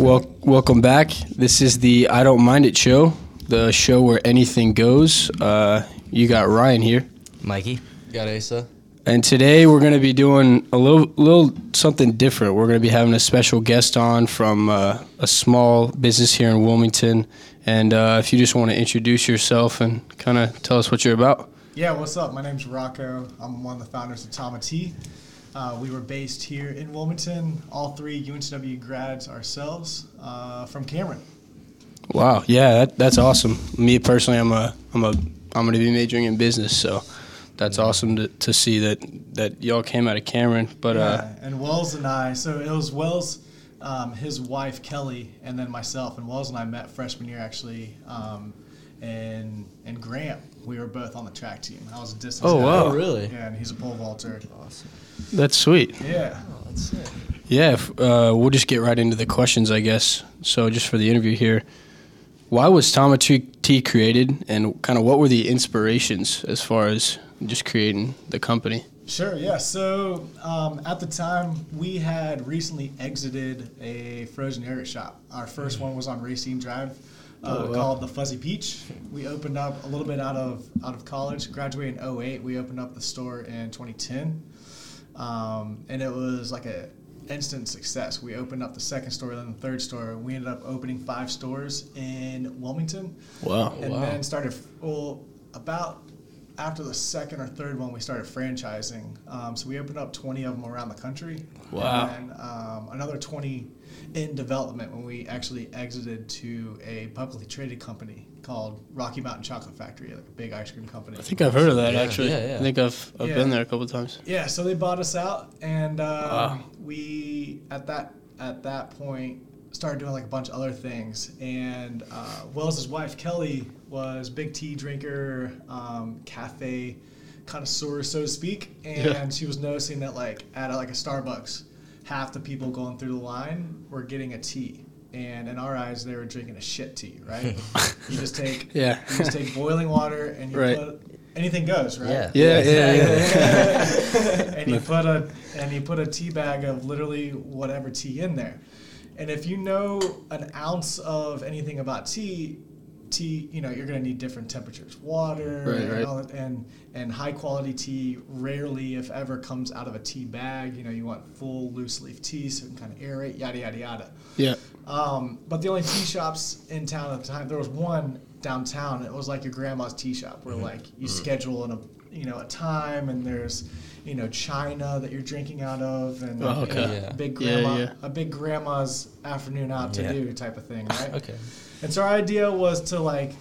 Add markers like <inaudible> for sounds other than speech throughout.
Well, welcome back. This is the I Don't Mind It show, the show where anything goes. Uh, you got Ryan here, Mikey. Got Asa. and today we're going to be doing a little, little something different. We're going to be having a special guest on from uh, a small business here in Wilmington. And uh, if you just want to introduce yourself and kind of tell us what you're about. Yeah, what's up? My name's Rocco. I'm one of the founders of Tama Tea. Uh, we were based here in Wilmington, all three UNCW grads ourselves uh, from Cameron. Wow, yeah, that, that's awesome. Me personally, I'm a, I'm a, I'm going to be majoring in business, so that's awesome to, to see that that y'all came out of Cameron. But uh, and Wells and I, so it was Wells, um, his wife Kelly, and then myself. And Wells and I met freshman year actually um, in, in Graham. We were both on the track team. I was a distance. Oh, guy. wow. Oh, really? Yeah, and he's a pole vaulter. Awesome. That's sweet. Yeah. Oh, that's. Yeah, uh, we'll just get right into the questions, I guess. So, just for the interview here, why was Tama Tea Tea created, and kind of what were the inspirations as far as just creating the company? Sure, yeah. So um, at the time, we had recently exited a frozen yogurt shop. Our first one was on Racine Drive, uh, Oh, wow. called the Fuzzy Peach. We opened up a little bit out of out of college. Graduated in 08. We opened up the store in 2010, um, and it was like a instant success. We opened up the second store, then the third store. We ended up opening five stores in Wilmington Wow. and wow. then started well about after the second or third one we started franchising um, so we opened up 20 of them around the country Wow. and then um, another 20 in development when we actually exited to a publicly traded company called rocky mountain chocolate factory like a big ice cream company I think I've heard of that Yeah, actually. yeah, yeah. I think I've I've Yeah. been there a couple times. yeah so they bought us out and uh, Wow. we at that at that point started doing like a bunch of other things and uh, wells's wife kelly was big tea drinker um, cafe connoisseur so to speak and Yeah. she was noticing that like at a, like a starbucks half the people going through the line were getting a tea and in our eyes they were drinking a shit tea right <laughs> you just take Yeah. you just take boiling water and you Right. put anything goes right Yeah. Yeah, yeah, yeah. <laughs> and you put a and you put a tea bag of literally whatever tea in there. And if you know an ounce of anything about tea, tea, you know, you're gonna need different temperatures, water, Right, and, right. that- and and high quality tea rarely, if ever, comes out of a tea bag. You know, you want full loose leaf tea so it can kind of aerate, yada yada yada. yeah. Um, but the only tea shops in town at the time, there was one downtown. It was like your grandma's tea shop, where like you schedule in a you know a time, and there's you know china that you're drinking out of, and Oh, okay. and Yeah. big Yeah, grandma, yeah. a big grandma's afternoon out to Yeah. do type of thing, right? <laughs> Okay. And so our idea was to like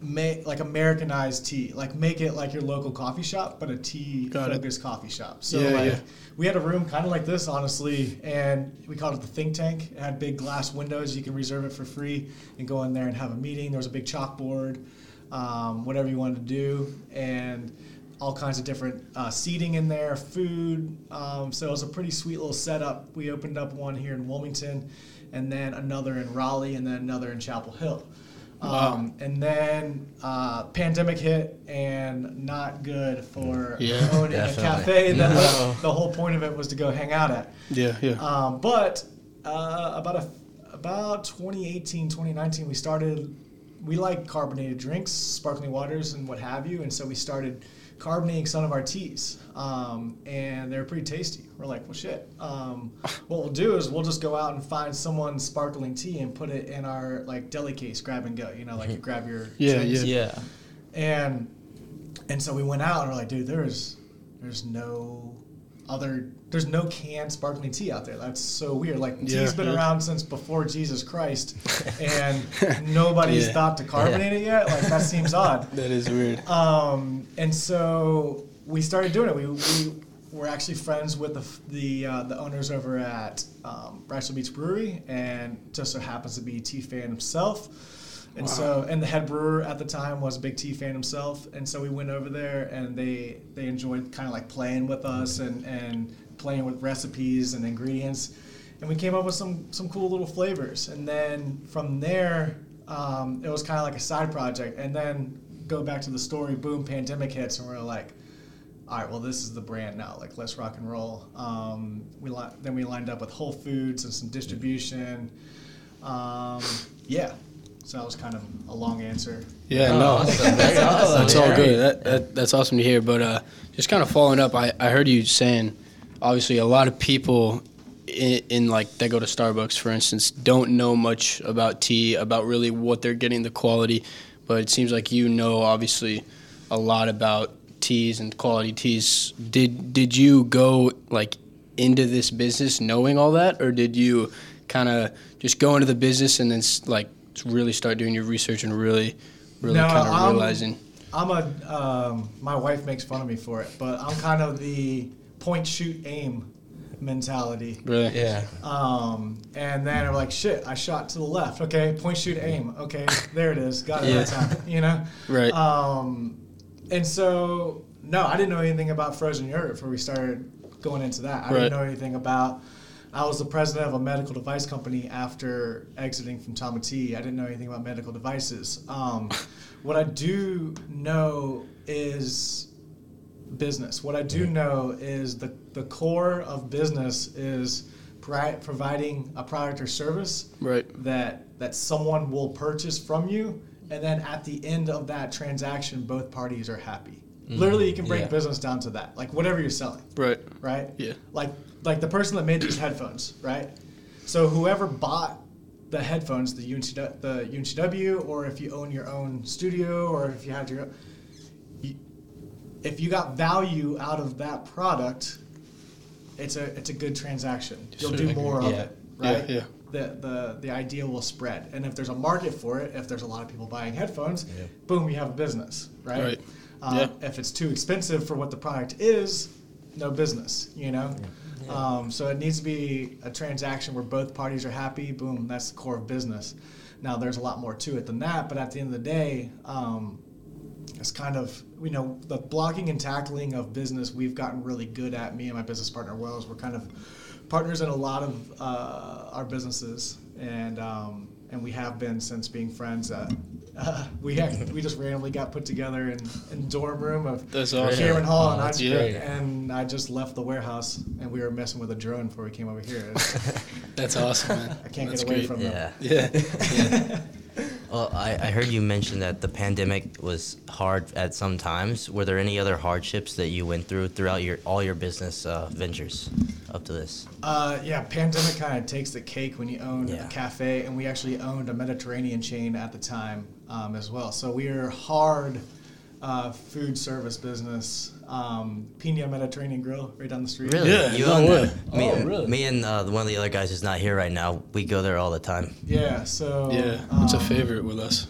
make like Americanized tea, like make it like your local coffee shop, but a tea Got it. focused coffee shop. So Yeah, like yeah. we had a room kind of like this, honestly, and we called it the think tank. It had big glass windows. You can reserve it for free and go in there and have a meeting. There was a big chalkboard, um, whatever you wanted to do, and all kinds of different uh, seating in there, food. Um, so it was a pretty sweet little setup. We opened up one here in Wilmington, and then another in Raleigh, and then another in Chapel Hill. Um, and then uh, pandemic hit, and not good for Yeah, owning definitely. a cafe. That No. the whole point of it was to go hang out at. Yeah, yeah. Um, but uh, about a, about 2018, 2019, we started. We like carbonated drinks, sparkling waters, and what have you, and so we started carbonating some of our teas, um, and they're pretty tasty. We're like, well, shit. Um, what we'll do is we'll just go out and find someone's sparkling tea and put it in our like deli case, grab and go. You know, like you grab your Yeah, drinks. Yeah. and and so we went out and we're like, dude, there's there's no other there's no canned sparkling tea out there. That's so weird. Like Yeah, tea's been around since before Jesus Christ, <laughs> and nobody's Yeah. thought to carbonate it yet. Like that seems odd. <laughs> That is weird. Um, and so we started doing it. We, we were actually friends with the the, uh, the owners over at um, Wrightsville Beach Brewery, and just so happens to be a tea fan himself. And so, and the head brewer at the time was a big tea fan himself, and so we went over there, and they they enjoyed kind of like playing with us and and playing with recipes and ingredients, and we came up with some some cool little flavors. And then from there, um, it was kind of like a side project. And then go back to the story. Boom, pandemic hits, and we're like, all right, well, this is the brand now. Like, let's rock and roll. Um, we li- then we lined up with Whole Foods and some distribution. Um, yeah. So that was kind of a long answer. Yeah, Oh, no, awesome. Very awesome. that's all good. That, that that's awesome to hear. But uh, just kind of following up, I, I heard you saying, obviously, a lot of people in, in like that go to Starbucks, for instance, don't know much about tea, about really what they're getting, the quality. But it seems like you know, obviously, a lot about teas and quality teas. Did did you go like into this business knowing all that, or did you kind of just go into the business and then like really start doing your research and really, really No, kind of I'm- realizing? I'm a. Um, my wife makes fun of me for it, but I'm kind of the point, shoot, aim mentality. Really? Yeah. Um, and then I'm like, shit, I shot to the left. Okay, point, shoot, aim. Okay, <laughs> there it is. Got it Yeah. that time. You know. Right. Um, and so no, I didn't know anything about frozen yogurt before we started going into that. I Right. didn't know anything about. I was the president of a medical device company after exiting from Tama Tea. I didn't know anything about medical devices. Um, <laughs> what I do know is business. What I do know is the, the core of business is pri- providing a product or service Right. that that someone will purchase from you, and then at the end of that transaction, both parties are happy. Mm-hmm. Literally, you can break yeah. business down to that, like whatever you're selling, Right. right? Yeah. Like like the person that made these headphones, right? So whoever bought the headphones, the UNCW, the UNCW, or if you own your own studio, or if you have your, you, if you got value out of that product, it's a it's a good transaction. You'll do more of Yeah. it, right? Yeah, yeah. The, the the idea will spread, and if there's a market for it, if there's a lot of people buying headphones, boom, you have a business, right? Right. Uh, Yeah. If it's too expensive for what the product is, no business, you know. Um, so it needs to be a transaction where both parties are happy. Boom, that's the core of business. Now there's a lot more to it than that, but at the end of the day, um, it's kind of you know the blocking and tackling of business we've gotten really good at. Me and my business partner Wells, we're kind of partners in a lot of uh, our businesses, and um, and we have been since being friends. Uh, <laughs> uh, we had, we just randomly got put together in, in dorm room of That's awesome. Cameron Hall, and I that's great. and I just left the warehouse, and we were messing with a drone before we came over here. That's awesome, man. <laughs> I can't That's get away great. from them. Yeah. Yeah. <laughs> Well, I, I heard you mention that the pandemic was hard at some times. Were there any other hardships that you went through throughout your all your business uh, ventures up to this? Uh, yeah, pandemic kind of takes the cake when you own Yeah. a cafe, and we actually owned a Mediterranean chain at the time um, as well. So we are hard uh, food service business. Um, Pina Mediterranean Grill right down the street. Really? Yeah, You no own way. that? Me, Oh, really? Me and uh, one of the other guys who's not here right now, we go there all the time. Yeah. So Yeah. It's a um, favorite with us.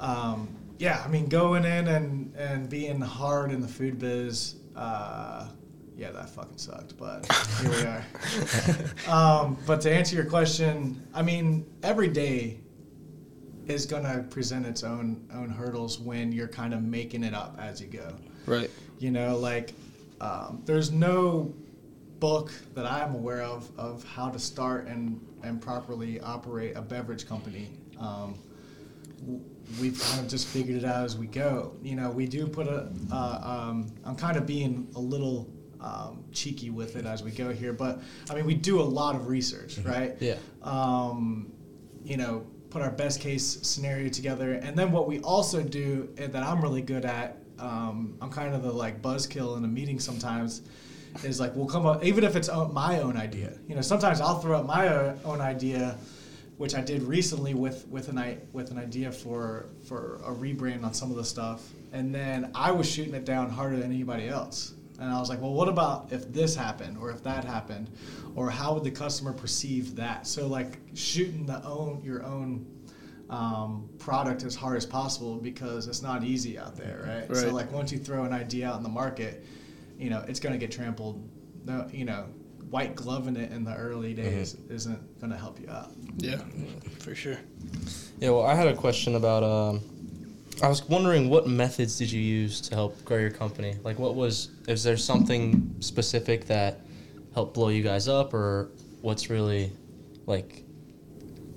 um, yeah, I mean, going in and, and being hard in the food biz, uh, yeah, that fucking sucked, but here we are. <laughs> um, but to answer your question, I mean, every day is going to present its own own hurdles when you're kind of making it up as you go. Right. You know, like um, there's no book that I'm aware of of how to start and and properly operate a beverage company. Um, we've kind of just figured it out as we go. You know, we do put a. Uh, um, I'm kind of being a little um, cheeky with it as we go here, but I mean, we do a lot of research, right? Yeah. um, you know, put our best case scenario together. And then what we also do and that I'm really good at, um, I'm kind of the like buzzkill in a meeting sometimes, is like we'll come up, even if it's my own idea. You know, sometimes I'll throw out my own idea, which I did recently with with an with an idea for for a rebrand on some of the stuff, and then I was shooting it down harder than anybody else. And I was like, well, what about if this happened or if that happened? Or how would the customer perceive that? So like shooting the own your own um, product as hard as possible because it's not easy out there, right? So like once you throw an idea out in the market, you know, it's gonna get trampled. No, you know, white gloving it in the early days isn't gonna help you out. Yeah. For sure. Yeah, well, I had a question about. Um, I was wondering what methods did you use to help grow your company? Like, what was is there something specific that helped blow you guys up, or what's really like?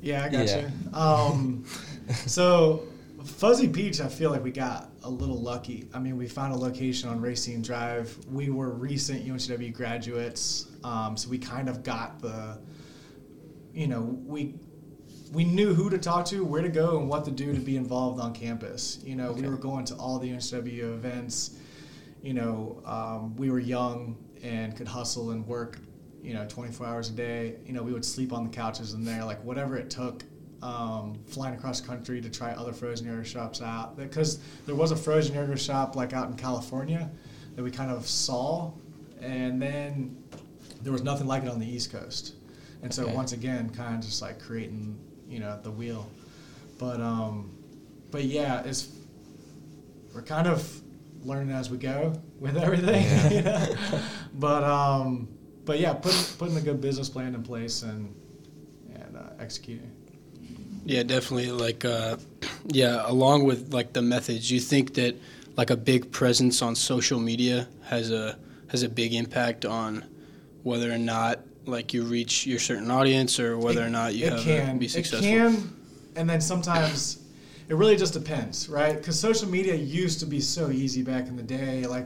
Yeah, I got Yeah. you. Um, <laughs> so Fuzzy Peach, I feel like we got a little lucky. I mean, we found a location on Racine Drive. We were recent UNCW graduates, um, so we kind of got the, you know, we we knew who to talk to, where to go, and what to do to be involved on campus. You know, we were going to all the UNCW events. You know, um, we were young and could hustle and work. You know, 24 hours a day. You know, we would sleep on the couches in there, like whatever it took. Um, flying across country to try other frozen yogurt shops out because there was a frozen yogurt shop like out in California that we kind of saw, and then there was nothing like it on the East Coast. And so Okay. once again, kind of just like creating, you know, the wheel. But um, but yeah, it's we're kind of learning as we go with everything. <laughs> you know? But um, but yeah, putting putting a good business plan in place and and uh, executing. Yeah, definitely. Like, uh, <clears throat> yeah, along with like the methods, you think that like a big presence on social media has a has a big impact on whether or not like you reach your certain audience or whether or not you it have can a, be it successful. can, and then sometimes it really just depends, right? Because social media used to be so easy back in the day, like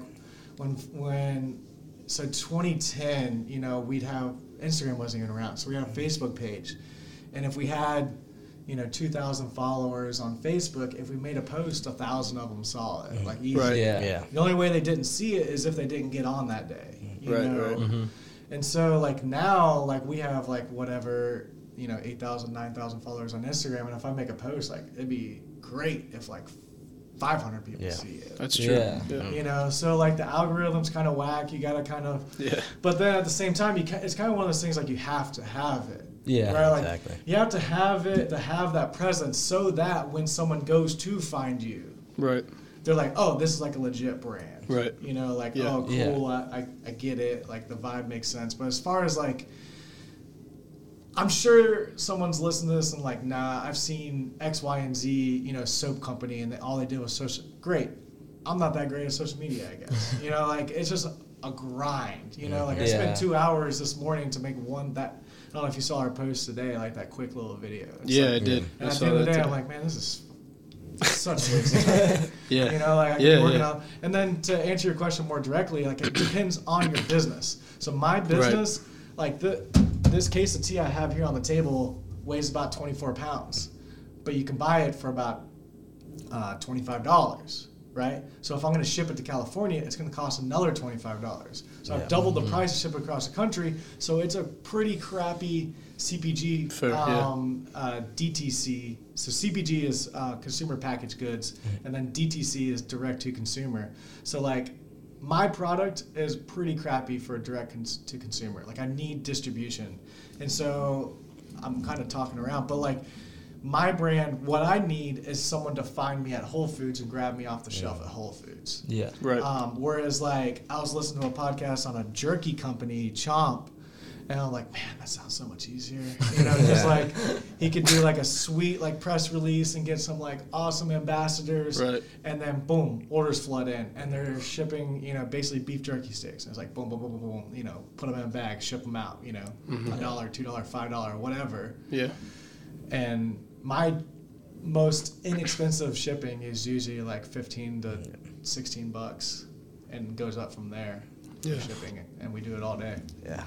when when so 2010, you know, we'd have Instagram wasn't even around, so we had a Facebook page, and if we had you know 2,000 followers on Facebook, if we made a post, a thousand of them saw it, like easy. Right. Yeah. Yeah. The only way they didn't see it is if they didn't get on that day. You Right, know? right. Mm-hmm. And so like now, like we have like whatever, you know, 8,000, 9,000 followers on Instagram. And if I make a post, like it'd be great if like 500 people Yeah. see it. That's true. Yeah. Yeah. You know, so like the algorithm's kind of whack. You got to kind of, Yeah. but then at the same time, you ca- it's kind of one of those things like you have to have it. Yeah, Right? Like, exactly. You have to have it to have that presence so that when someone goes to find you, Right. they're like, oh, this is like a legit brand. Right. You know, like, Yeah. oh, cool, Yeah. I, I, I get it. Like, the vibe makes sense. But as far as like, I'm sure someone's listening to this and like, nah, I've seen X, Y, and Z, you know, soap company, and they, all they did was social. Great. I'm not that great at social media, I guess. <laughs> you know, like, it's just a grind. You know, like, I spent two hours this morning to make one that. I don't know if you saw our post today, like that quick little video. It's Yeah, like- I did. I and at the end of the that day, I'm like, man, this is such a waste. <laughs> Yeah. You know, like I Yeah, keep working yeah. on. And then to answer your question more directly, like it depends on your business. So my business, like the this case of tea I have here on the table weighs about 24 pounds, but you can buy it for about uh, $25, right? So if I'm going to ship it to California, it's going to cost another $25. So Yeah. I've doubled the price to ship it across the country. So it's a pretty crappy CPG Fair, yeah. um, uh, DTC. So CPG is uh, consumer packaged goods, and then DTC is direct to consumer. So like my product is pretty crappy for a direct cons- to consumer. Like I need distribution, and so I'm kind of talking around, but like. My brand, what I need is someone to find me at Whole Foods and grab me off the shelf at Whole Foods. Yeah. Right. Um, whereas, like, I was listening to a podcast on a jerky company, Chomp, and I'm like, man, that sounds so much easier. You know, just <laughs> Yeah. like he could do like a sweet like press release and get some like awesome ambassadors, Right. and then boom, orders flood in, and they're shipping, you know, basically beef jerky sticks. And it's like boom, boom, boom, boom, boom, you know, put them in a bag, ship them out, you know, Mm-hmm. a dollar, two dollar, five dollar, whatever yeah. and my most inexpensive shipping is usually like 15 to 16 bucks and goes up from there Yeah. shipping and we do it all day Yeah.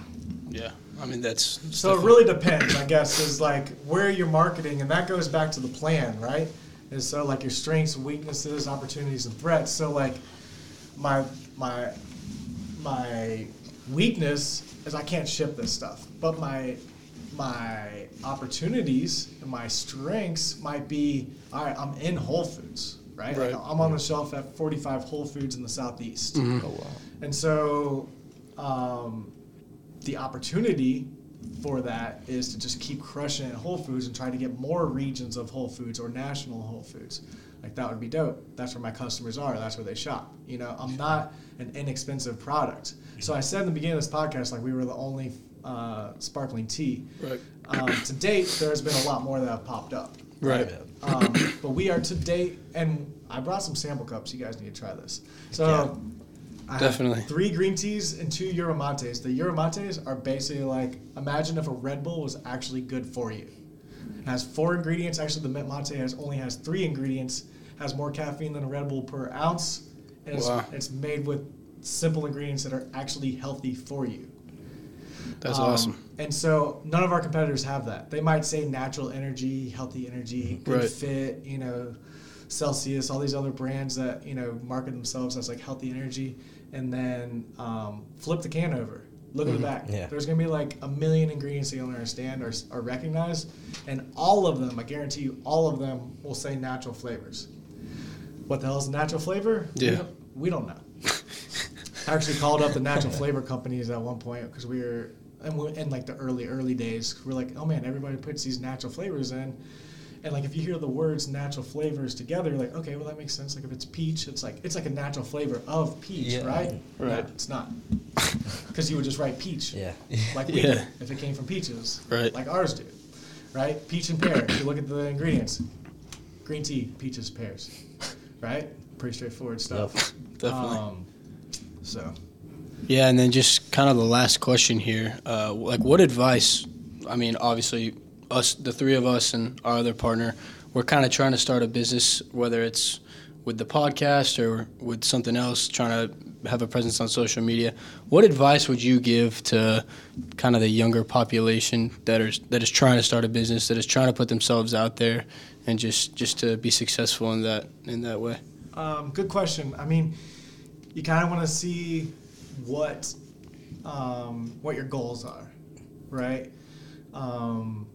Yeah. I mean, that's so it really depends i guess is like where you're marketing and that goes back to the plan right and so like your strengths weaknesses opportunities and threats so like my my my weakness is i can't ship this stuff but my my opportunities and my strengths might be all right i'm in whole foods right, Right. Like, i'm on the shelf at 45 whole foods in the southeast mm-hmm. Oh wow. And so um, the opportunity for that is to just keep crushing it at Whole Foods and try to get more regions of Whole Foods or national Whole Foods. Like that would be dope. That's where my customers are. That's where they shop. You know, I'm not an inexpensive product. So I said in the beginning of this podcast, like we were the only uh, sparkling tea. right. Um, to date, there's been a lot more that have popped up. Right. Um, but we are to date, and I brought some sample cups. You guys need to try this. So, Yeah. I have Definitely. three green teas and two yerba mates. The yerba mates are basically like imagine if a Red Bull was actually good for you. It has four ingredients. Actually, the Mint Mate has only has three ingredients. Has more caffeine than a Red Bull per ounce, and it's, Wow. it's made with simple ingredients that are actually healthy for you. That's Um, awesome. And so none of our competitors have that. They might say natural energy, healthy energy, good Right. fit, you know, Celsius, all these other brands that, you know, market themselves as like healthy energy and then um, flip the can over. Look at the back. Yeah. There's going to be like a million ingredients that you don't understand or, or recognize. And all of them, I guarantee you, all of them will say natural flavors. What the hell is a natural flavor? We Yeah. don't, we don't know. <laughs> I actually called up the natural flavor companies at one point because we were and we, in like the early early days we're like oh man everybody puts these natural flavors in and like if you hear the words natural flavors together you're like okay well that makes sense like if it's peach it's like it's like a natural flavor of peach Yeah. right Right. No, it's not <laughs> because you would just write peach Yeah. <laughs> like we Yeah. do if it came from peaches Right. like ours do right peach and pear if you look at the ingredients green tea peaches pears right pretty straightforward stuff Definitely. um, so Yeah, and then just kind of the last question here. Uh, like, what advice? I mean, obviously, us, the three of us, and our other partner, we're kind of trying to start a business, whether it's with the podcast or with something else, trying to have a presence on social media. What advice would you give to kind of the younger population that is that is trying to start a business, that is trying to put themselves out there, and just just to be successful in that in that way? Um, good question. I mean, you kind of want to see what um, what your goals are, right? Um,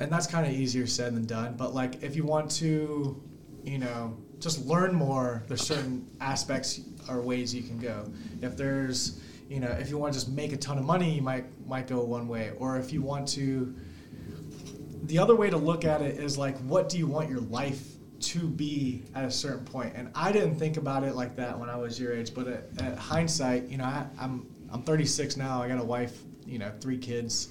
and that's kind of easier said than done. But like, if you want to, you know, just learn more, there's certain aspects or ways you can go. If there's, you know, if you want to just make a ton of money, you might might go one way. Or if you want to the other way to look at it is like what do you want your life to be at a certain point? and i didn't think about it like that when i was your age but at, at hindsight you know I, i'm i'm 36 now i got a wife you know three kids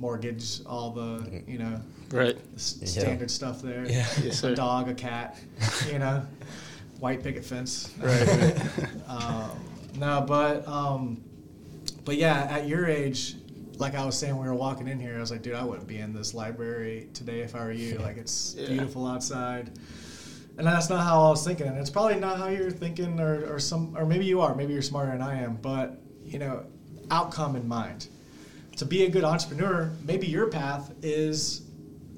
mortgage all the you know Right. the s- Yeah. standard stuff there Yeah. <laughs> Yes, a dog a cat you know white picket fence <laughs> Right. <laughs> um, no, but um, but yeah, at your age, like I was saying, when we were walking in here, I was like, dude, I wouldn't be in this library today if I were you. Like it's Yeah. beautiful outside. And that's not how I was thinking, and it's probably not how you're thinking, or, or some, or maybe you are. Maybe you're smarter than I am. But you know, outcome in mind. To be a good entrepreneur, maybe your path is,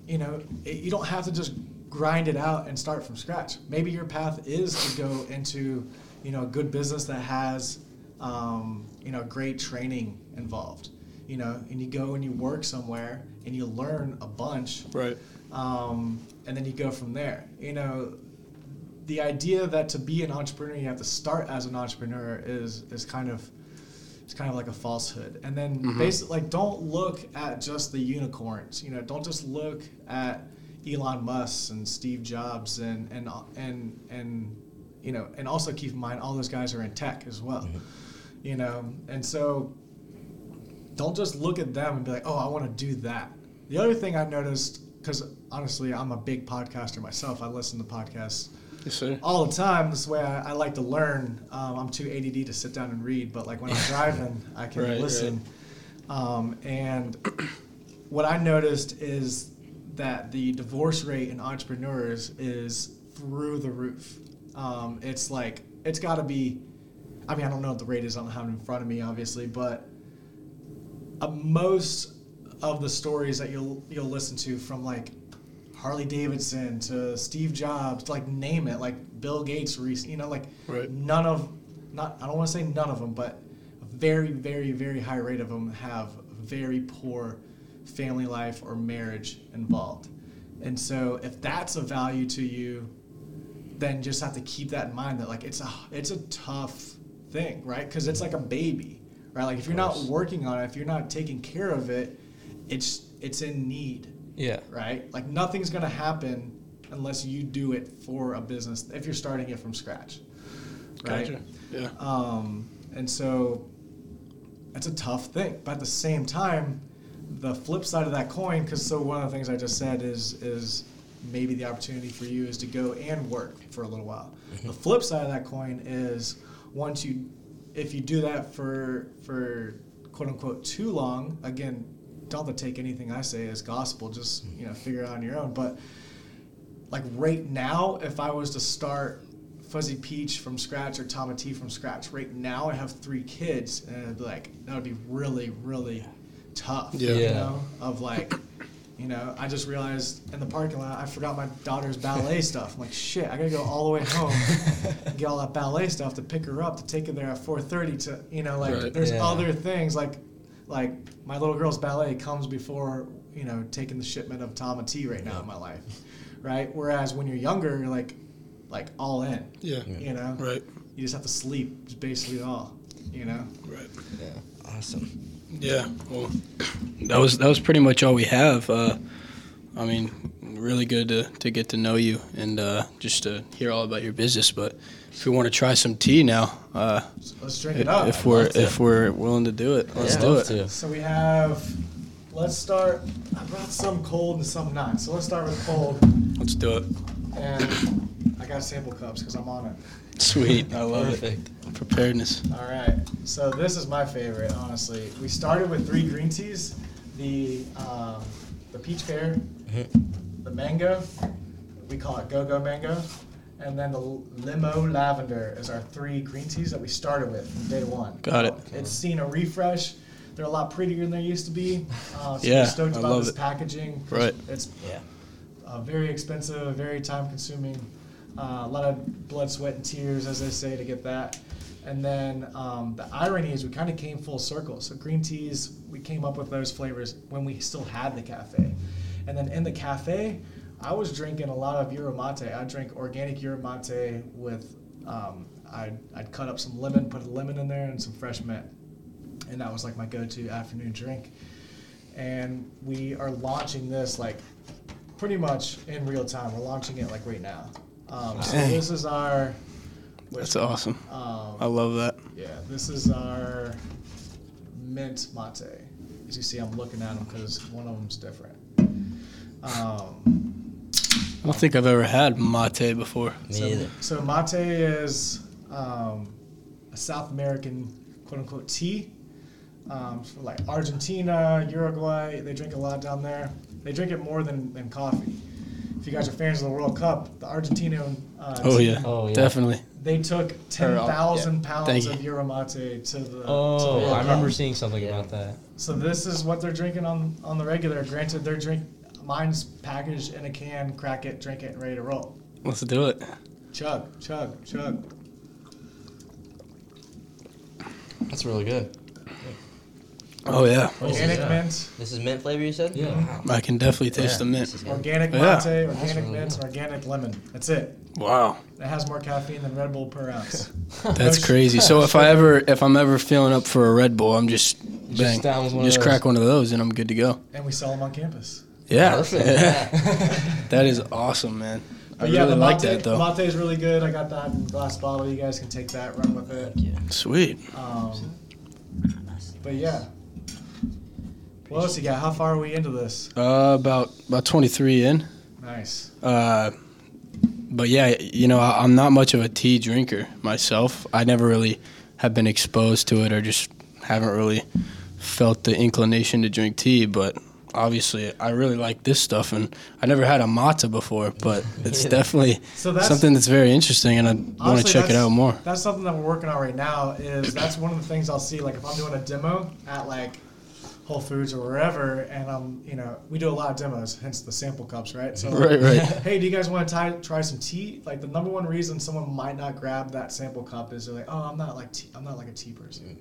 you know, you don't have to just grind it out and start from scratch. Maybe your path is to go into, you know, a good business that has, um, you know, great training involved. You know, and you go and you work somewhere and you learn a bunch Right. um, and then you go from there. You know, the idea that to be an entrepreneur you have to start as an entrepreneur is is kind of it's kind of like a falsehood. And then mm-hmm. basically, like, don't look at just the unicorns. You know, don't just look at Elon Musk and Steve Jobs and and and and you know, and also keep in mind all those guys are in tech as well. You know, and so don't just look at them and be like, oh, I want to do that. The other thing I noticed, because honestly, I'm a big podcaster myself. I listen to podcasts Yes, all the time. This way I, I like to learn. Um, I'm too ADD to sit down and read, but like when I'm <laughs> driving, I can Right, listen. Um, and <clears throat> what I noticed is that the divorce rate in entrepreneurs is through the roof. Um, it's like it's got to be. I mean, I don't know what the rate is. I don't have it in front of me, obviously, but uh, most of the stories that you'll you'll listen to from like Harley Davidson to Steve Jobs, like name it, like Bill Gates, rec- you know, like Right. none of, not I don't want to say none of them, but a very, very, very high rate of them have very poor family life or marriage involved. And so if that's a value to you, then just have to keep that in mind that like it's a it's a tough thing, right? Because it's like a baby, right? Like if you're not working on it, if you're not taking care of it, it's it's in need Yeah. right? Like nothing's gonna happen unless you do it for a business if you're starting it from scratch, right? Gotcha. Yeah. Um, and so it's a tough thing, but at the same time, the flip side of that coin, because so one of the things I just said is is maybe the opportunity for you is to go and work for a little while. The flip side of that coin is once you, if you do that for for quote unquote too long, again, don't have to take anything I say as gospel. Just you know, figure it out on your own. But like right now, if I was to start Fuzzy Peach from scratch or Tama Tea from scratch, right now I have three kids, and it'd be like that would be really, really tough. Yeah. You know, of like, you know, I just realized in the parking lot I forgot my daughter's ballet <laughs> stuff. I'm like, shit, I gotta go all the way home and <laughs> get all that ballet stuff to pick her up to take her there at 4:30 to, you know, like Right. there's Yeah. other things like, like my little girl's ballet comes before you know taking the shipment of Tama Tea right now in my life, right? Whereas when you're younger, you're like, like all in. Yeah. You know, Right. you just have to sleep. It's basically all. You know. Right. Yeah. Awesome. Yeah. Well, <clears throat> that was that was pretty much all we have. Uh, I mean, really good to, to get to know you and uh, just to hear all about your business. But if we want to try some tea now, uh, Let's drink it up. if we're if we're willing to do it, let's Yeah, do it. to. So we have. Let's start. I brought some cold and some not. So let's start with cold. Let's do it. And I got sample cups because I'm on it. Sweet. I love Perfect. it. Preparedness. All right. So this is my favorite, honestly. We started with three green teas: the um, the peach pear, the mango. We call it go-go mango, and then the lemon lavender is our three green teas that we started with from day one. Got it. It's seen a refresh. They're a lot prettier than they used to be. Uh, so Yeah, we're stoked I about love this it. packaging. Right. It's Yeah. uh, very expensive, very time consuming. Uh, a lot of blood, sweat, and tears, as they say, to get that. And then um, the irony is we kind of came full circle. So green teas, we came up with those flavors when we still had the cafe. And then in the cafe, I was drinking a lot of yerba mate. I drank organic yerba mate with, um, I'd, I'd cut up some lemon, put a lemon in there, and some fresh mint. And that was like my go-to afternoon drink. And we are launching this like pretty much in real time. We're launching it like right now. Um, so this is our. That's awesome. I Um, love that. yeah, this is our mint mate. As you see, I'm looking at them because one of them's different. Um, I don't think I've ever had mate before. Me so, either. so mate is um, a South American quote unquote tea. Um, so like Argentina, Uruguay, they drink a lot down there. They drink it more than, than coffee. If you guys are fans of the World Cup, the Argentinian uh, Oh yeah, Oh, yeah. definitely. they took ten thousand pounds Thank of you. yerba mate to the. to the Oh, World I remember Cup. seeing something Yeah. about that. So this is what they're drinking on on the regular. Granted, they're drink. Mine's packaged in a can. Crack it, drink it, and ready to roll. Let's do it. Chug, chug, chug. That's really good. Oh yeah, Organic yeah. mint, This is mint flavor, you said? Yeah. Wow. I can definitely taste the mint. is good. organic Yeah. organic really mint, good. organic lemon. That's it. Wow, It has more caffeine than Red Bull per ounce. that's <laughs> crazy. So if I ever if I'm ever feeling up for a Red Bull, I'm just bang, down with one of just those. crack one of those, and I'm good to go. and we sell them on campus. Yeah, Perfect. <laughs> that is awesome, man. I yeah, really the like mate, that though. mate is really good. I got that in glass bottle. You guys can take that, run with it. Yeah. Sweet. Um, but yeah. What else you got? How far are we into this? Uh, about about 23 in. Nice. Uh, but yeah, you know, I, I'm not much of a tea drinker myself. I never really have been exposed to it, or just haven't really felt the inclination to drink tea. But obviously, I really like this stuff, and I never had a matcha before, but <laughs> it's definitely So that's something that's very interesting, and I want to check it out more. That's something that we're working on right now. Is that's one of the things I'll see. Like if I'm doing a demo at like Whole Foods or wherever, and I'm, you know, we do a lot of demos, hence the sample cups, right? So, Right, right. <laughs> hey, do you guys want to try, try some tea? Like the number one reason someone might not grab that sample cup is they're like, oh, I'm not like tea, I'm not like a tea person.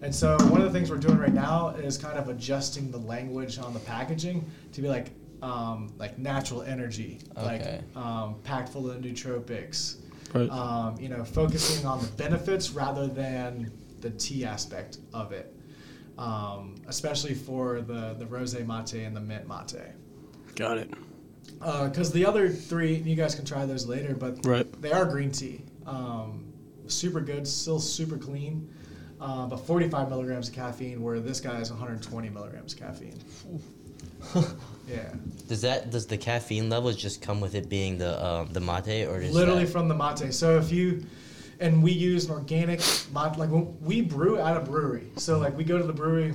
And so one of the things we're doing right now is kind of adjusting the language on the packaging to be like, um, like natural energy, Okay. like um, packed full of nootropics, Right. um, you know, focusing on the benefits rather than the tea aspect of it, um, especially for the the rose mate and the mint mate. Got it. Because the other three, you guys can try those later, but Right. they are green tea. Um, super good, still super clean, uh, but 45 milligrams of caffeine, where this guy is 120 milligrams of caffeine. <laughs> yeah, Does that does the caffeine levels just come with it being the um, the mate or does literally that, from the mate. So if you, and we use an organic mate, like we brew at a brewery. So like we go to the brewery,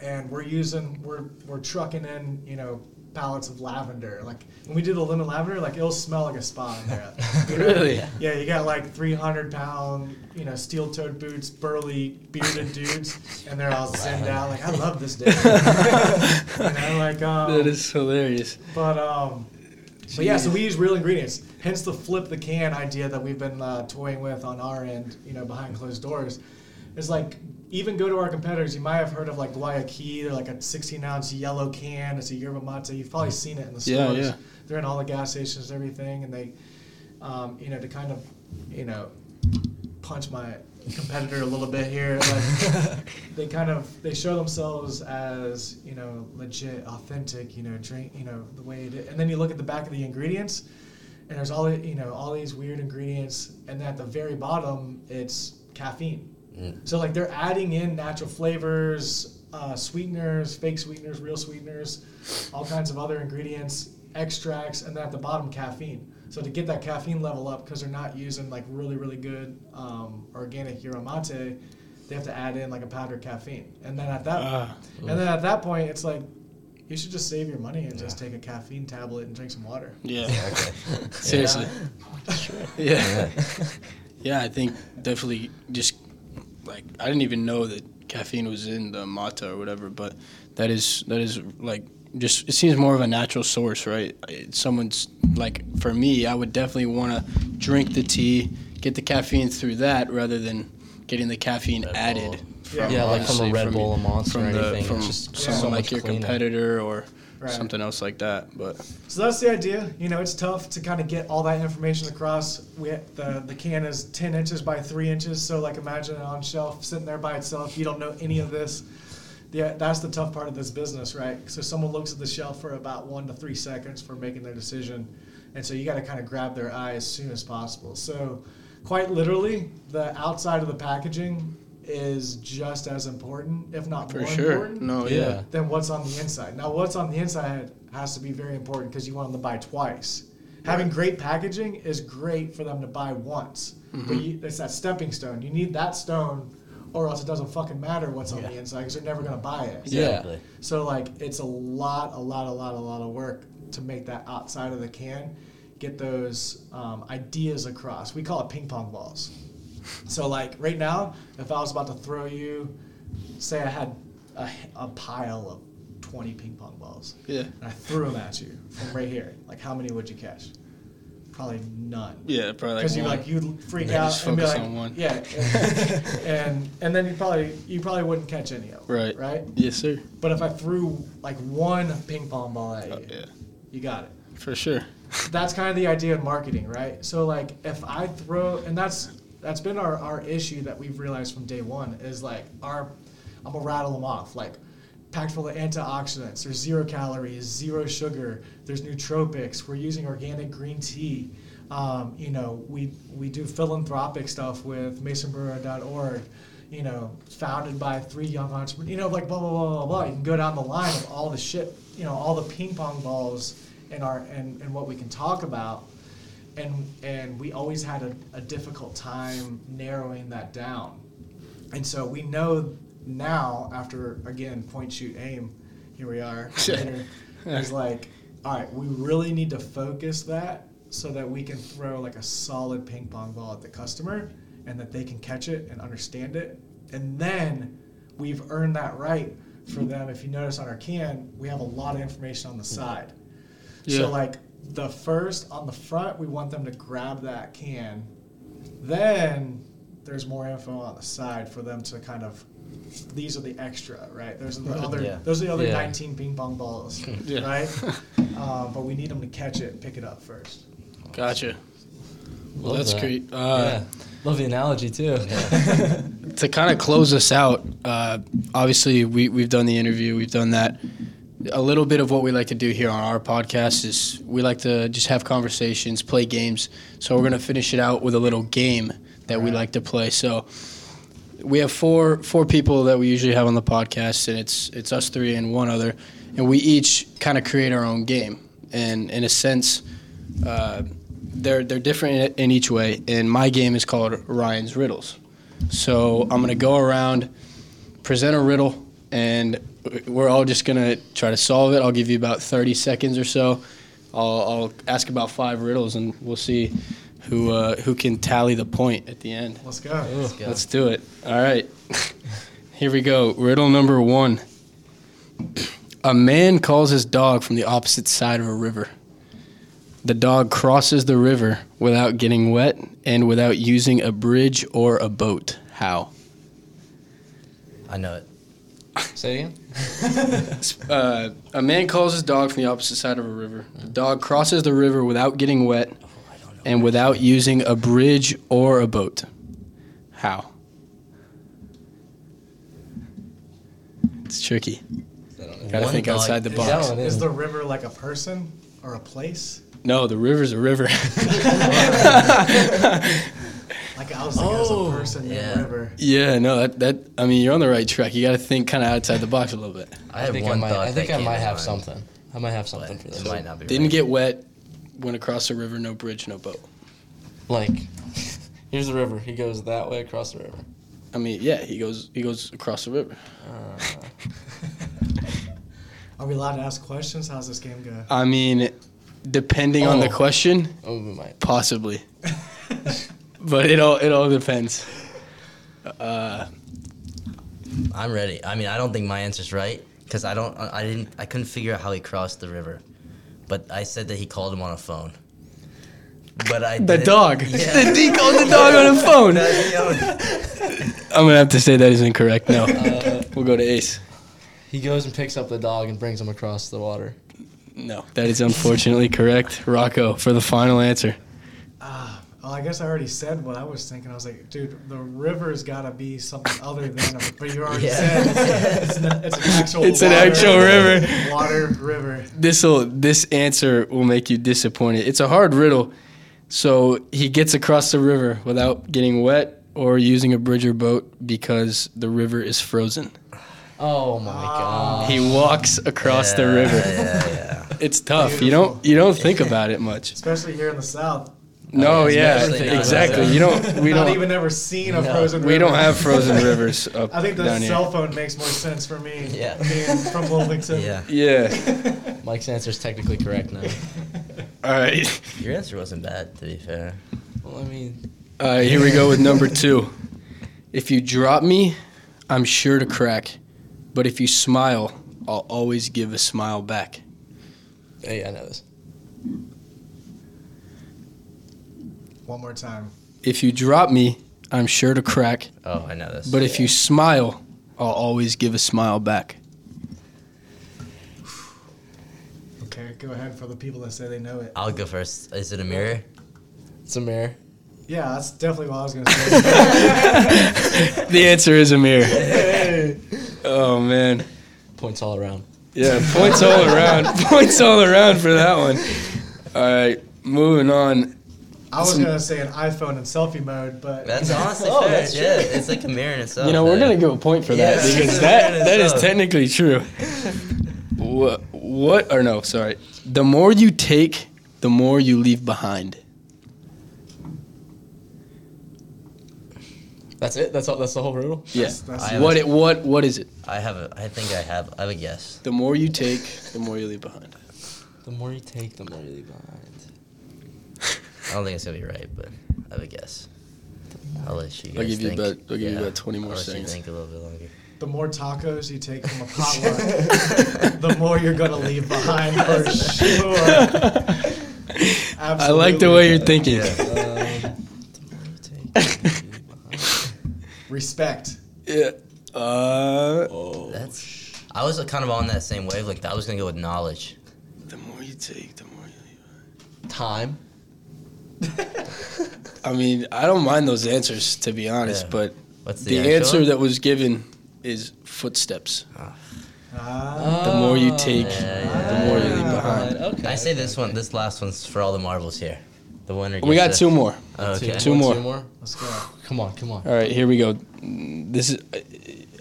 and we're using we're we're trucking in you know pallets of lavender. Like when we did the lemon lavender, like it'll smell like a spa in there. <laughs> Really? Yeah, you got like 300 pound, you know, steel toed boots, burly, bearded <laughs> dudes, and they're all zenned out. Like, I love this day. <laughs> you know, like, um, That is hilarious. but, um, but yeah, so we use real ingredients. Hence the flip the can idea that we've been uh, toying with on our end, you know, behind closed doors. Is like, even go to our competitors. You might have heard of like Guayakí. They're like a 16 ounce yellow can. It's a yerba mate. You've probably seen it in the stores. yeah. yeah. They're in all the gas stations and everything. And they, um, you know, to kind of, you know, punch my competitor a little bit here. Like, <laughs> they kind of they show themselves as you know legit, authentic. You know, drink. You know the way it is. And then you look at the back of the ingredients, and there's all you know all these weird ingredients, and at the very bottom it's caffeine. So like they're adding in natural flavors, uh, sweeteners, fake sweeteners, real sweeteners, all kinds of other ingredients, extracts, and then at the bottom caffeine. So to get that caffeine level up, because they're not using like really really good um, organic yerba mate, they have to add in like a powdered caffeine. And then at that, Ah. and then at that point, it's like you should just save your money and just take a caffeine tablet and drink some water. Yeah. Okay. <laughs> Seriously. Yeah. <laughs> <laughs> yeah, I think definitely just like I didn't even know that caffeine was in the mata or whatever, but that is that is like just it seems more of a natural source, right? Someone's like for me, I would definitely want to drink the tea, get the caffeine through that rather than getting the caffeine added. Yeah. Yeah, like from a Red Bull, a Monster, from or the anything. from just someone so like your cleaner. competitor or Right. something else like that. But So that's the idea. You know, it's tough to kind of get all that information across. We the the can is ten inches by three inches, so like imagine it on shelf sitting there by itself. You don't know any of this. Yeah, that's the tough part of this business, right? So someone looks at the shelf for about one to three seconds for making their decision, and so you got to kind of grab their eye as soon as possible. So, quite literally, the outside of the packaging is just as important, if not for more sure, important no, Yeah. yeah, than what's on the inside. Now, what's on the inside has to be very important because you want them to buy twice. Having great packaging is great for them to buy once, but you, it's that stepping stone. You need that stone, or else it doesn't fucking matter what's on the inside because they're never gonna buy it. Yeah. So like, it's a lot, a lot, a lot, a lot of work to make that outside of the can, get those um, ideas across. We call it ping pong balls. So like right now, if I was about to throw you, say I had a, a pile of 20 ping pong balls, yeah, and I threw them at you from right here, like how many would you catch? Probably none. yeah, probably like Because you one. like you'd freak Yeah, out just and be like, on one. yeah, <laughs> and, and and then you probably you probably wouldn't catch any of them, Right. Right. yes, sir. But if I threw like one ping pong ball at oh, you, Oh, yeah, you got it. for sure. That's kind of the idea of marketing, right? So like if I throw and that's that's been our, our issue that we've realized from day one is like our I'm gonna rattle them off like packed full of antioxidants. There's zero calories, zero sugar. There's nootropics. We're using organic green tea. Um, you know, we we do philanthropic stuff with MasonBurrow.org. You know, founded by three young entrepreneurs. You know, like blah blah blah blah blah. You can go down the line of all the shit. You know, all the ping pong balls and our and, and what we can talk about. And and we always had a, a difficult time narrowing that down. And so we know now, after again point shoot aim, here we are. <laughs> It's like, all right, we really need to focus that so that we can throw like a solid ping pong ball at the customer and that they can catch it and understand it. And then we've earned that right for them. If you notice on our can, we have a lot of information on the side. Yeah. So like the first on the front, we want them to grab that can. Then there's more info on the side for them to kind of. These are the extra, right? Those are the other. Yeah. Those are the other Yeah. 19 ping pong balls, <laughs> Yeah. right? um, <laughs> but we need them to catch it and pick it up first. Gotcha. Well, Love that's that. great. Uh, yeah, love the analogy too. <laughs> To kind of close us out, uh, obviously we we've done the interview, we've done that. A little bit of what we like to do here on our podcast is we like to just have conversations, play games. So we're gonna finish it out with a little game that we like to play. So we have four four people that we usually have on the podcast, and it's it's us three and one other, and we each kind of create our own game. And in a sense, uh, they're they're different in, in each way. And my game is called Ryan's Riddles. So I'm gonna go around, present a riddle, and we're all just gonna try to solve it. I'll give you about 30 seconds or so. I'll, I'll ask about five riddles, and we'll see who uh, who can tally the point at the end. Let's go. Let's go. Let's do it. All right. <laughs> Here we go. Riddle number one. A man calls his dog from the opposite side of a river. The dog crosses the river without getting wet and without using a bridge or a boat. How? I know it. <laughs> Say it again. <laughs> Uh, a man calls his dog from the opposite side of a river. The dog crosses the river without getting wet Oh, I don't know. and without using a bridge or a boat. How? It's tricky. Gotta One think dog- outside the is box. that Is is- the river like a person or a place? No, the river's a river. <laughs> <laughs> Like I was thinking as Oh, a person yeah. in a river. yeah, no, that, that I mean, you're on the right track. You got to think kind of outside the box a little bit. I I had think I one might. thought I think that I came might have mind, something. I might have but something for this. It might not be. Didn't right. get wet, went across the river, no bridge, no boat. Like, <laughs> here's the river. He goes that way across the river. I mean, yeah, he goes he goes across the river. Uh, Are we allowed to ask questions? How's this game go? I mean, depending on the Oh. question, oh, we might. possibly. <laughs> but it all it all depends. Uh, I'm ready. I mean, I don't think my answer's right because I don't. I didn't. I couldn't figure out how he crossed the river, but I said that he called him on a phone. But I the dog. Yeah. <laughs> he called the dog on the phone. That- you know, I'm gonna have to say that is incorrect. No, Uh, we'll go to Ace. he goes and picks up the dog and brings him across the water. No, that is unfortunately correct. Rocco for the final answer. Ah, well, I guess I already said what I was thinking. I was like, dude, the river's got to be something other than. A, but you already Yeah. said it's, it's, an, it's an <laughs> actual. It's an actual river. Water river. This'll this answer will make you disappointed. It's a hard riddle. So he gets across the river without getting wet or using a bridge or boat because the river is frozen. Oh my god. He walks across the river. Yeah, yeah. It's tough. You don't you don't think about it much. Especially here in the south. No, oh, yeah, yeah, not exactly. You don't we <laughs> Not don't even ever seen a No. frozen river. we don't have frozen <laughs> rivers up I think the down here. cell phone makes more sense for me. Yeah. Being from Wilmington. Yeah. Yeah. Mike's answer is technically correct now. <laughs> All right. Your answer wasn't bad, to be fair. Well, I mean, All right, here we go with number 2. If you drop me, I'm sure to crack. But if you smile, I'll always give a smile back. Oh, hey, I know this. One more time. If you drop me, I'm sure to crack. Oh, I know this. But if you smile, I'll always give a smile back. Okay, go ahead for the people that say they know it. I'll go first. Is it a mirror? It's a mirror. Yeah, that's definitely what I was gonna say. <laughs> The answer is a mirror. Oh man. Points all around. Yeah, points all around. <laughs> Points all around for that one. All right, moving on. I was gonna say an iPhone in selfie mode, but That's honestly <laughs> Oh, fair. that's yeah, it's like a mirror in itself. You know, we're gonna give a point for that Yeah. because <laughs> that that is technically true. <laughs> What? What? Or no? Sorry. The more you take, the more you leave behind. That's it. That's all. That's the whole riddle. Yeah. That's- that's- I What? It, what? What is it? I have a. I think I have. I have a guess. The more you take, the more you leave behind. The more you take, the more you leave behind. I don't think it's gonna be right, but I have a guess. I'll let you guys I'll give you think. about- I'll give you Yeah, about 20 more I'll let seconds. You think a little bit longer. the more tacos you take from a <laughs> potluck, <laughs> the more you're gonna leave behind for sure. <laughs> I like the way you're thinking. The more you take, the more you leave behind. Respect. Yeah. Uh, Oh. That's. I was kind of on that same wavelength. I was gonna go with knowledge. the more you take, the more you Time. Leave. I mean, I don't mind those answers to be honest, Yeah. but What's the, the answer that was given is footsteps. Ah, The more you take, Yeah, the more you leave behind. Okay. I say this one. This last one's for all the marbles here. The winner. We got gets two more. the- Okay. Two more. Two more. let's go. <sighs> Come on. Come on. All right, here we go. This is.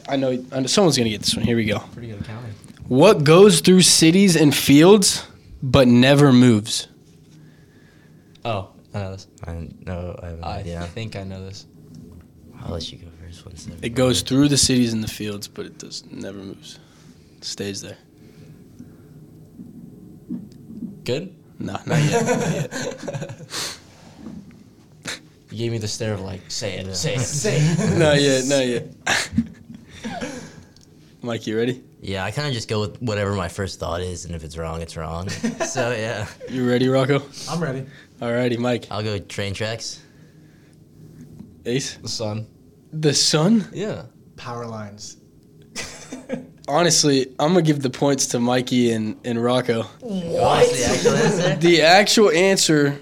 I know, I know someone's gonna get this one. Here we go. Pretty good accounting. What goes through cities and fields but never moves? Oh, I know this. I know. I have an I idea. think I know this. I'll let you go first. One second. It goes through the cities and the fields, but it does never moves. stays there. Good. No, not yet. not yet. <laughs> You gave me the stare of like, say it, Yeah. say it, <laughs> say it. Not yet. Not yet. <laughs> Mike, you ready? Yeah, I kind of just go with whatever my first thought is, and if it's wrong, it's wrong. so yeah, You ready, Rocco? I'm ready. Alrighty, Mike. I'll go train tracks. Ace. The sun. The sun. Yeah. Power lines. <laughs> Honestly, I'm gonna give the points to Mikey and, and Rocco. What's the actual answer? The actual answer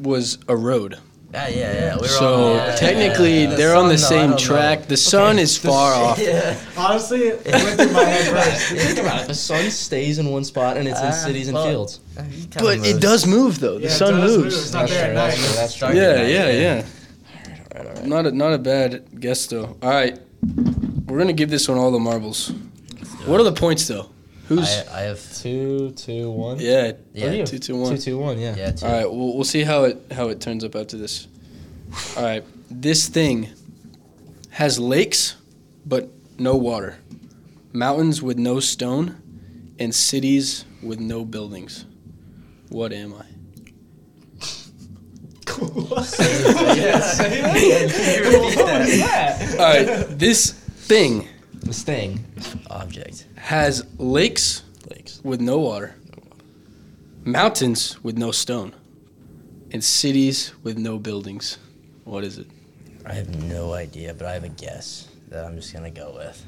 was a road. Ah, yeah, yeah. We were So on, yeah, technically, yeah, yeah. they're on the sun, no, I same don't track. know. The sun is far <laughs> off. Yeah. Honestly, it went through my head first. <laughs> Think about it. The sun stays in one spot and it's in Ah, cities and well, fields. He kinda But it does move though. The Yeah, sun does move. moves. It's not there at night. that's true. Dark Yeah, yeah, yeah. All right, all right. Not a not a bad guess though. All right, we're gonna give this one all the marbles. What are the points though? Who's I, I have Two, two, one. yeah yeah, you? two two one. Two, two, one. Yeah. yeah. Two. All right, we'll we'll see how it how it turns up after this. All right, this thing has lakes, but no water, mountains with no stone, and cities with no buildings. What am I? <laughs> All right, this thing The thing Object. has lakes Lakes. with no water, mountains with no stone, and cities with no buildings. What is it? I have no idea, but I have a guess that I'm just gonna go with.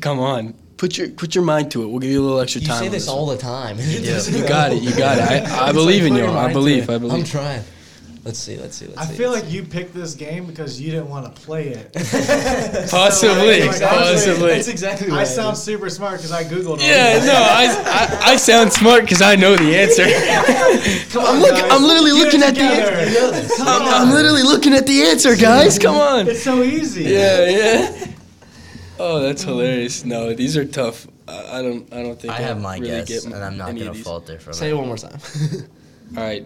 Come on, put your put your mind to it. We'll give you a little extra You time. say on this all the time. <laughs> do. <laughs> You got it. You got it. I, I It's believe like, in put you. your I mind to believe. it. I believe. I'm trying. Let's see. Let's see. Let's I see. feel let's like you picked this game because you didn't want to play it. <laughs> Possibly. like, honestly, Possibly. That's exactly what I did. sound super smart because I googled. all Yeah, no, I, I, I sound smart because I know the answer. <laughs> Come I'm on, look, guys. I'm literally Get looking at the together. answer. I'm, I'm literally looking at the answer, guys. Come on. It's so easy. Yeah, yeah. Oh, that's hilarious. No, these are tough. I, I don't. I don't think I have my really guess, get and I'm not gonna these. falter from Say it. Say it one more time. <laughs> All right,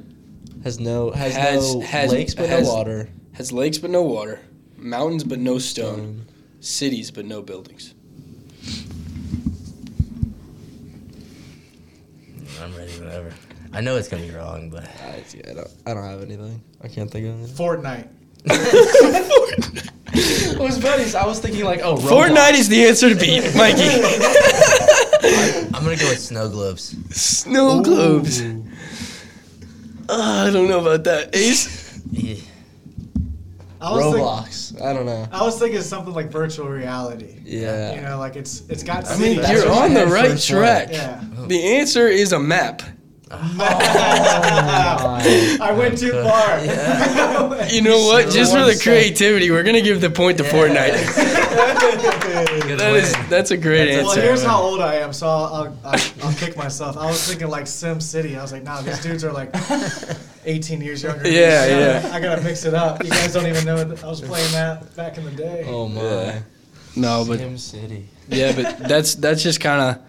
has no has, Has- no has- lakes but has- no water. has lakes but no water, mountains but no stone, Um, cities but no buildings. I'm ready, whatever. I know it's gonna be wrong, but I, yeah, I don't. I don't have anything. I can't think of anything. Fortnite. <laughs> It was funny. I was thinking like, oh, Fortnite is the answer to beat, Mikey. <laughs> I'm gonna go with snow globes. Snow globes. Uh, I don't know about that. Ace. Yeah. I was, think, Roblox. I don't know. I was thinking something like virtual reality. Yeah. You know, like it's it's got. I mean, you're on the right track. Yeah. The answer is a map. <laughs> <laughs> I went too far. You know what? Just for the creativity, we're gonna give the point to Yeah. Fortnite. <laughs> Good That is that's a great That's a Well, here's how old I am, so I'll, I'll, I'll, I'll <laughs> kick myself. I was thinking like Sim City. I was like, nah, these dudes are like <laughs> 18 years younger. than me. Yeah, I gotta, yeah. I gotta mix it up. You guys don't even know that I was playing that back in the day. Oh my. Yeah. No, but Sim City. yeah, but that's that's just kind of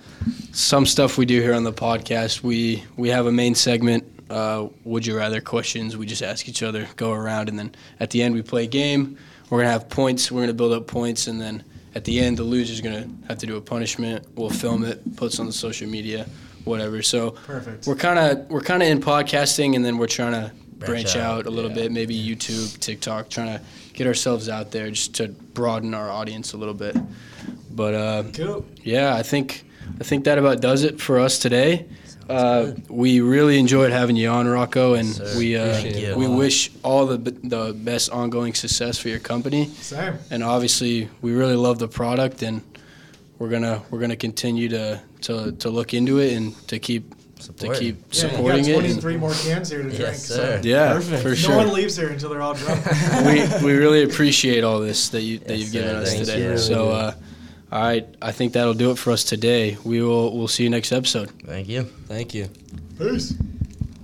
some stuff we do here on the podcast. We we have a main segment, uh, would you rather questions. We just ask each other, go around, and then at the end we play a game. We're gonna have points. We're gonna build up points, and then at the end the loser's gonna have to do a punishment. We'll film it, post on the social media, whatever. So Perfect. we're kind of we're kind of in podcasting, and then we're trying to branch, Branch out, out, a little yeah. bit, maybe YouTube, TikTok, trying to get ourselves out there just to broaden our audience a little bit. But uh, Cool. yeah, I think I think that about does it for us today. Uh, we really enjoyed having you on, Rocco, and Yes, sir. we uh, we wish all the the best ongoing success for your company. Same. And obviously, we really love the product, and we're gonna we're gonna continue to to, to look into it and to keep to keep Yeah, supporting you got it. 23 more cans here to drink. Yes, sir. and- yeah, Perfect. for sure. no one leaves here until they're all drunk. <laughs> we we really appreciate all this that you that Yes, you've given sir. us Thank today. you. So, uh, all right, I think that'll do it for us today. We will we'll see you next episode. Thank you. Thank you. Peace.